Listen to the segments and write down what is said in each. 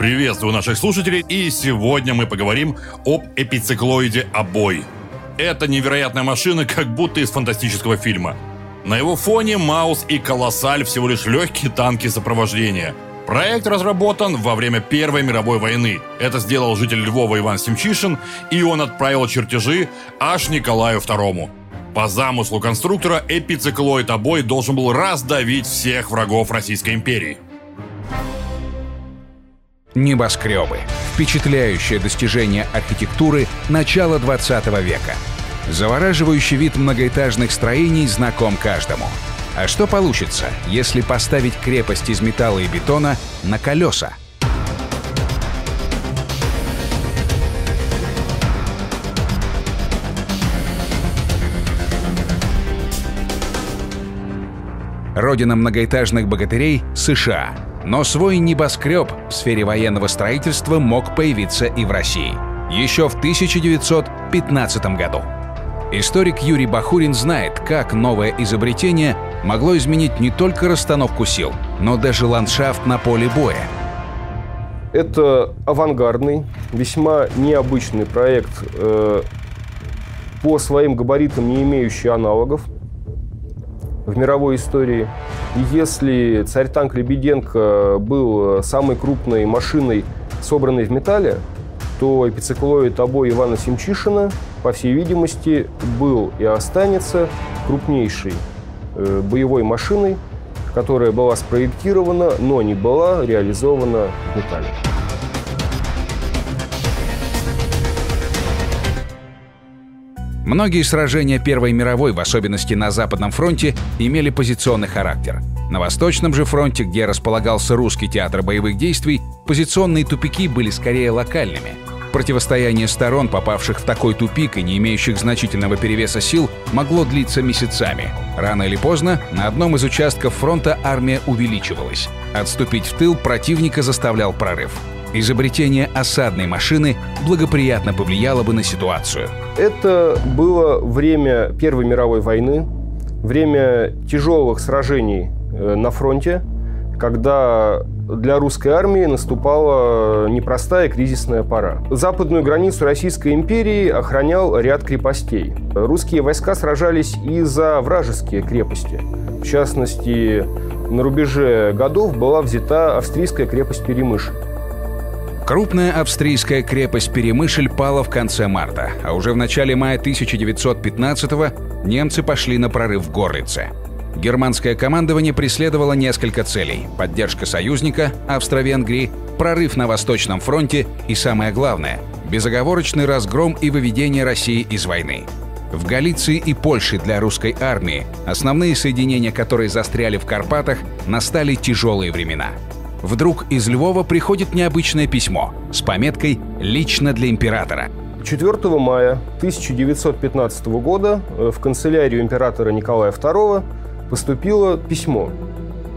Приветствую наших слушателей, и сегодня мы поговорим об эпициклоиде «Обой». Это невероятная машина, как будто из фантастического фильма. На его фоне Маус и Колоссаль всего лишь легкие танки сопровождения. Проект разработан во время Первой мировой войны. Это сделал житель Львова Иван Семчишин, и он отправил чертежи аж Николаю II. По замыслу конструктора, эпициклоид обой должен был раздавить всех врагов Российской империи. Небоскребы. Впечатляющее достижение архитектуры начала 20 века. Завораживающий вид многоэтажных строений знаком каждому. А что получится, если поставить крепость из металла и бетона на колеса? Родина многоэтажных богатырей — США. Но свой небоскреб в сфере военного строительства мог появиться и в России. Еще в 1915 году. Историк Юрий Бахурин знает, как новое изобретение могло изменить не только расстановку сил, но даже ландшафт на поле боя. Это авангардный, весьма необычный проект, э, по своим габаритам не имеющий аналогов в мировой истории. Если царь-танк Лебеденко был самой крупной машиной, собранной в металле, то эпициклоид обои Ивана Семчишина, по всей видимости, был и останется крупнейшей э, боевой машиной, которая была спроектирована, но не была реализована в металле. Многие сражения Первой мировой, в особенности на Западном фронте, имели позиционный характер. На Восточном же фронте, где располагался русский театр боевых действий, позиционные тупики были скорее локальными. Противостояние сторон, попавших в такой тупик и не имеющих значительного перевеса сил, могло длиться месяцами. Рано или поздно на одном из участков фронта армия увеличивалась. Отступить в тыл противника заставлял прорыв. Изобретение осадной машины благоприятно повлияло бы на ситуацию. Это было время Первой мировой войны, время тяжелых сражений э, на фронте, когда для русской армии наступала непростая кризисная пора. Западную границу Российской империи охранял ряд крепостей. Русские войска сражались и за вражеские крепости. В частности, на рубеже годов была взята австрийская крепость Перемышль. Крупная австрийская крепость Перемышль пала в конце марта, а уже в начале мая 1915-го немцы пошли на прорыв в Горлице. Германское командование преследовало несколько целей – поддержка союзника, Австро-Венгрии, прорыв на Восточном фронте и, самое главное, безоговорочный разгром и выведение России из войны. В Галиции и Польше для русской армии, основные соединения которой застряли в Карпатах, настали тяжелые времена – Вдруг из Львова приходит необычное письмо с пометкой «Лично для императора». 4 мая 1915 года э, в канцелярию императора Николая II поступило письмо,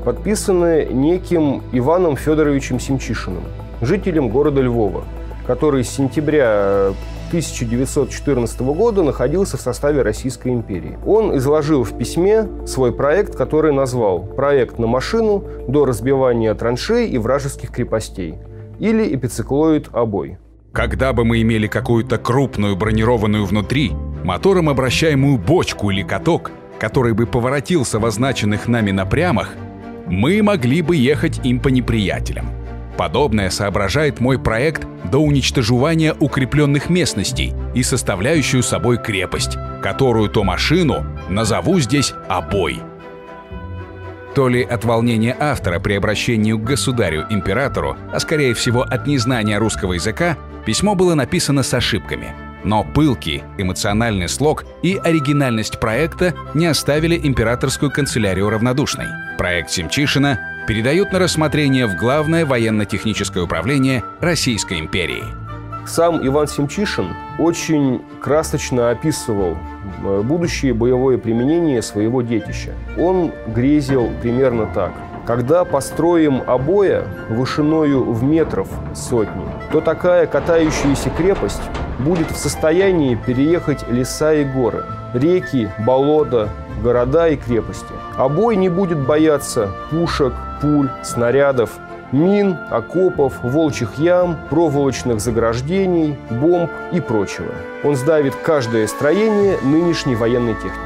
подписанное неким Иваном Федоровичем Семчишиным, жителем города Львова, который с сентября 1914 года находился в составе Российской империи. Он изложил в письме свой проект, который назвал «Проект на машину до разбивания траншей и вражеских крепостей» или «Эпициклоид обой». Когда бы мы имели какую-то крупную бронированную внутри, мотором обращаемую бочку или каток, который бы поворотился в означенных нами напрямах, мы могли бы ехать им по неприятелям – Подобное соображает мой проект до уничтожения укрепленных местностей и составляющую собой крепость, которую то машину назову здесь «обой». То ли от волнения автора при обращении к государю-императору, а скорее всего от незнания русского языка, письмо было написано с ошибками. Но пылкий, эмоциональный слог и оригинальность проекта не оставили императорскую канцелярию равнодушной. Проект Семчишина передают на рассмотрение в Главное военно-техническое управление Российской империи. Сам Иван Семчишин очень красочно описывал э, будущее боевое применение своего детища. Он грезил примерно так. Когда построим обоя вышиною в метров сотни, то такая катающаяся крепость будет в состоянии переехать леса и горы, реки, болота, города и крепости. А бой не будет бояться пушек, пуль, снарядов мин, окопов, волчьих ям, проволочных заграждений, бомб и прочего. Он сдавит каждое строение нынешней военной техники.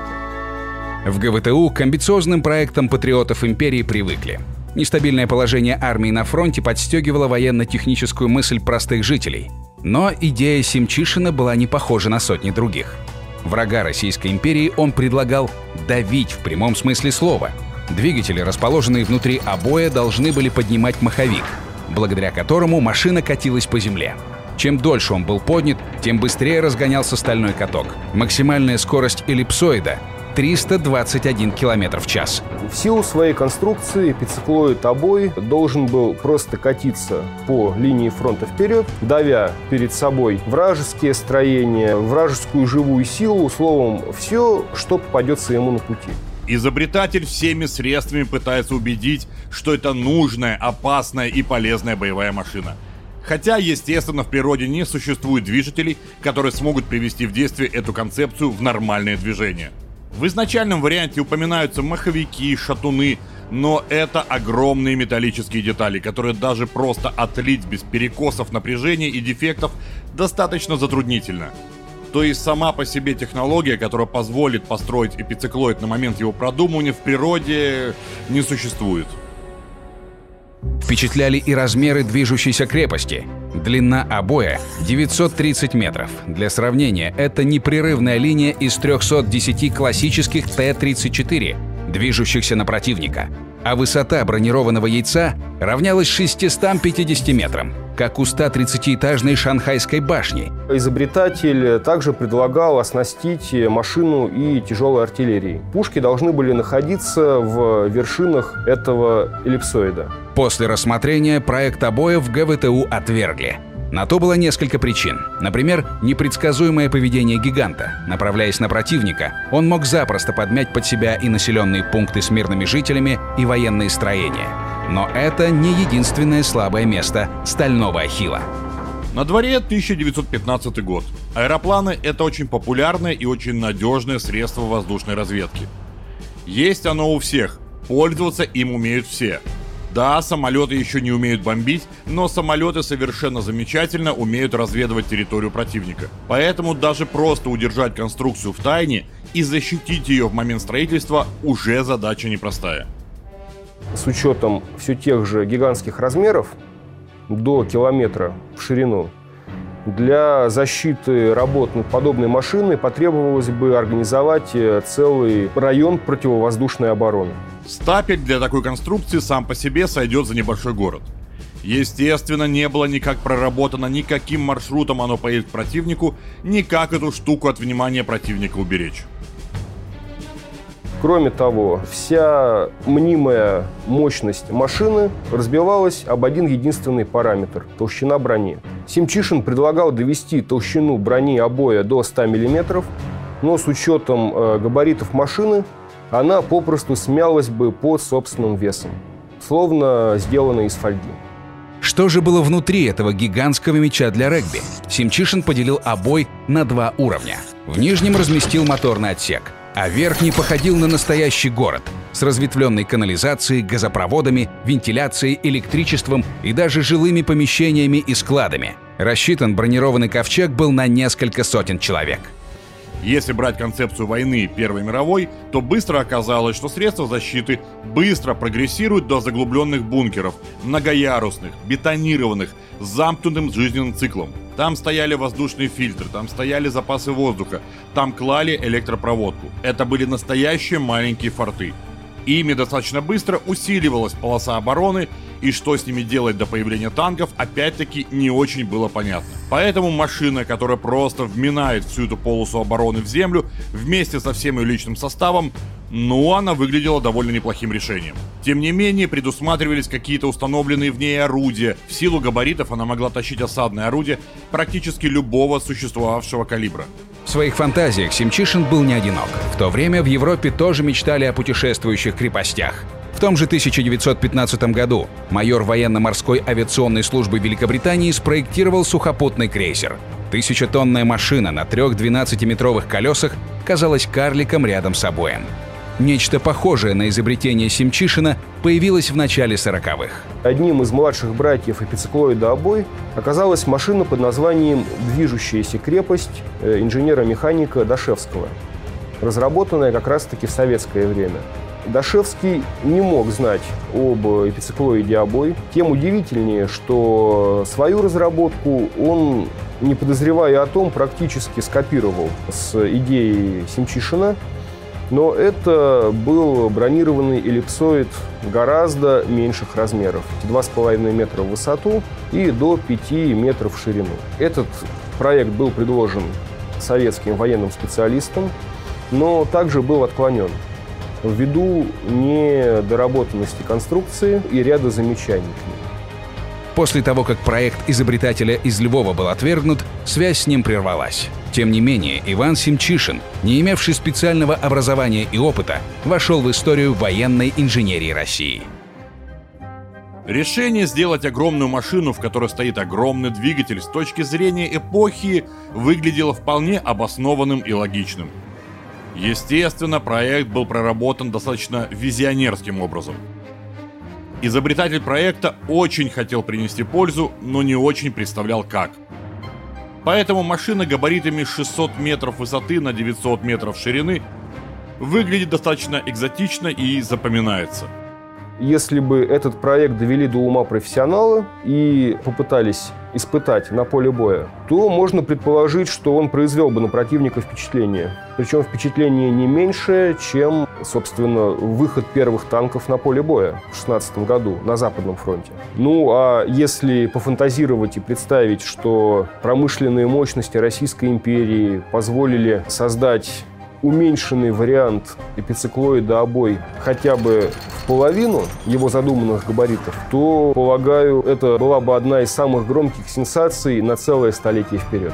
В ГВТУ к амбициозным проектам патриотов империи привыкли. Нестабильное положение армии на фронте подстегивало военно-техническую мысль простых жителей. Но идея Симчишина была не похожа на сотни других. Врага Российской империи он предлагал давить в прямом смысле слова. Двигатели, расположенные внутри обоя, должны были поднимать маховик, благодаря которому машина катилась по земле. Чем дольше он был поднят, тем быстрее разгонялся стальной каток. Максимальная скорость эллипсоида 321 км в час. В силу своей конструкции эпициклоид обой должен был просто катиться по линии фронта вперед, давя перед собой вражеские строения, вражескую живую силу, словом, все, что попадется ему на пути. Изобретатель всеми средствами пытается убедить, что это нужная, опасная и полезная боевая машина. Хотя, естественно, в природе не существует движителей, которые смогут привести в действие эту концепцию в нормальное движение. В изначальном варианте упоминаются маховики, шатуны, но это огромные металлические детали, которые даже просто отлить без перекосов напряжения и дефектов достаточно затруднительно. То есть сама по себе технология, которая позволит построить эпициклоид на момент его продумывания в природе не существует. Впечатляли и размеры движущейся крепости. Длина обоя 930 метров. Для сравнения, это непрерывная линия из 310 классических Т-34, движущихся на противника. А высота бронированного яйца равнялась 650 метрам, как у 130-этажной шанхайской башни. Изобретатель также предлагал оснастить машину и тяжелой артиллерией. Пушки должны были находиться в вершинах этого эллипсоида. После рассмотрения проект обоев ГВТУ отвергли. На то было несколько причин. Например, непредсказуемое поведение гиганта. Направляясь на противника, он мог запросто подмять под себя и населенные пункты с мирными жителями, и военные строения. Но это не единственное слабое место стального ахилла. На дворе 1915 год. Аэропланы — это очень популярное и очень надежное средство воздушной разведки. Есть оно у всех, пользоваться им умеют все. Да, самолеты еще не умеют бомбить, но самолеты совершенно замечательно умеют разведывать территорию противника. Поэтому даже просто удержать конструкцию в тайне и защитить ее в момент строительства уже задача непростая. С учетом все тех же гигантских размеров, до километра в ширину, для защиты работ над подобной машиной потребовалось бы организовать э, целый район противовоздушной обороны. Стапель для такой конструкции сам по себе сойдет за небольшой город. Естественно, не было никак проработано, никаким маршрутом оно поедет к противнику, ни как эту штуку от внимания противника уберечь. Кроме того, вся мнимая мощность машины разбивалась об один единственный параметр – толщина брони. Симчишин предлагал довести толщину брони обоя до 100 мм, но с учетом э, габаритов машины она попросту смялась бы под собственным весом, словно сделана из фольги. Что же было внутри этого гигантского мяча для регби? Симчишин поделил обой на два уровня. В нижнем разместил моторный отсек, а верхний походил на настоящий город с разветвленной канализацией, газопроводами, вентиляцией, электричеством и даже жилыми помещениями и складами. Рассчитан бронированный ковчег был на несколько сотен человек – если брать концепцию войны Первой мировой, то быстро оказалось, что средства защиты быстро прогрессируют до заглубленных бункеров, многоярусных, бетонированных, с замкнутым жизненным циклом. Там стояли воздушные фильтры, там стояли запасы воздуха, там клали электропроводку. Это были настоящие маленькие форты. Ими достаточно быстро усиливалась полоса обороны, и что с ними делать до появления танков, опять-таки не очень было понятно. Поэтому машина, которая просто вминает всю эту полосу обороны в землю вместе со всем ее личным составом, ну, она выглядела довольно неплохим решением. Тем не менее, предусматривались какие-то установленные в ней орудия. В силу габаритов она могла тащить осадное орудие практически любого существовавшего калибра. В своих фантазиях Симчишин был не одинок. В то время в Европе тоже мечтали о путешествующих крепостях. В том же 1915 году майор военно-морской авиационной службы Великобритании спроектировал сухопутный крейсер. Тысячетонная машина на трех 12-метровых колесах казалась карликом рядом с обоем. Нечто похожее на изобретение Семчишина появилось в начале 40-х. Одним из младших братьев эпициклоида обой оказалась машина под названием «Движущаяся крепость» э, инженера-механика Дашевского, разработанная как раз-таки в советское время. Дашевский не мог знать об эпициклоиде обой. Тем удивительнее, что свою разработку он, не подозревая о том, практически скопировал с идеей Семчишина – но это был бронированный эллипсоид гораздо меньших размеров. 2,5 метра в высоту и до 5 метров в ширину. Этот проект был предложен советским военным специалистам, но также был отклонен ввиду недоработанности конструкции и ряда замечаний к ней. После того, как проект изобретателя из Львова был отвергнут, связь с ним прервалась. Тем не менее, Иван Семчишин, не имевший специального образования и опыта, вошел в историю военной инженерии России. Решение сделать огромную машину, в которой стоит огромный двигатель, с точки зрения эпохи выглядело вполне обоснованным и логичным. Естественно, проект был проработан достаточно визионерским образом. Изобретатель проекта очень хотел принести пользу, но не очень представлял как – Поэтому машина габаритами 600 метров высоты на 900 метров ширины выглядит достаточно экзотично и запоминается. Если бы этот проект довели до ума профессионалы и попытались испытать на поле боя, то можно предположить, что он произвел бы на противника впечатление. Причем впечатление не меньшее, чем, собственно, выход первых танков на поле боя в 16 году на Западном фронте. Ну, а если пофантазировать и представить, что промышленные мощности Российской империи позволили создать уменьшенный вариант эпициклоида обой хотя бы в половину его задуманных габаритов, то, полагаю, это была бы одна из самых громких сенсаций на целое столетие вперед.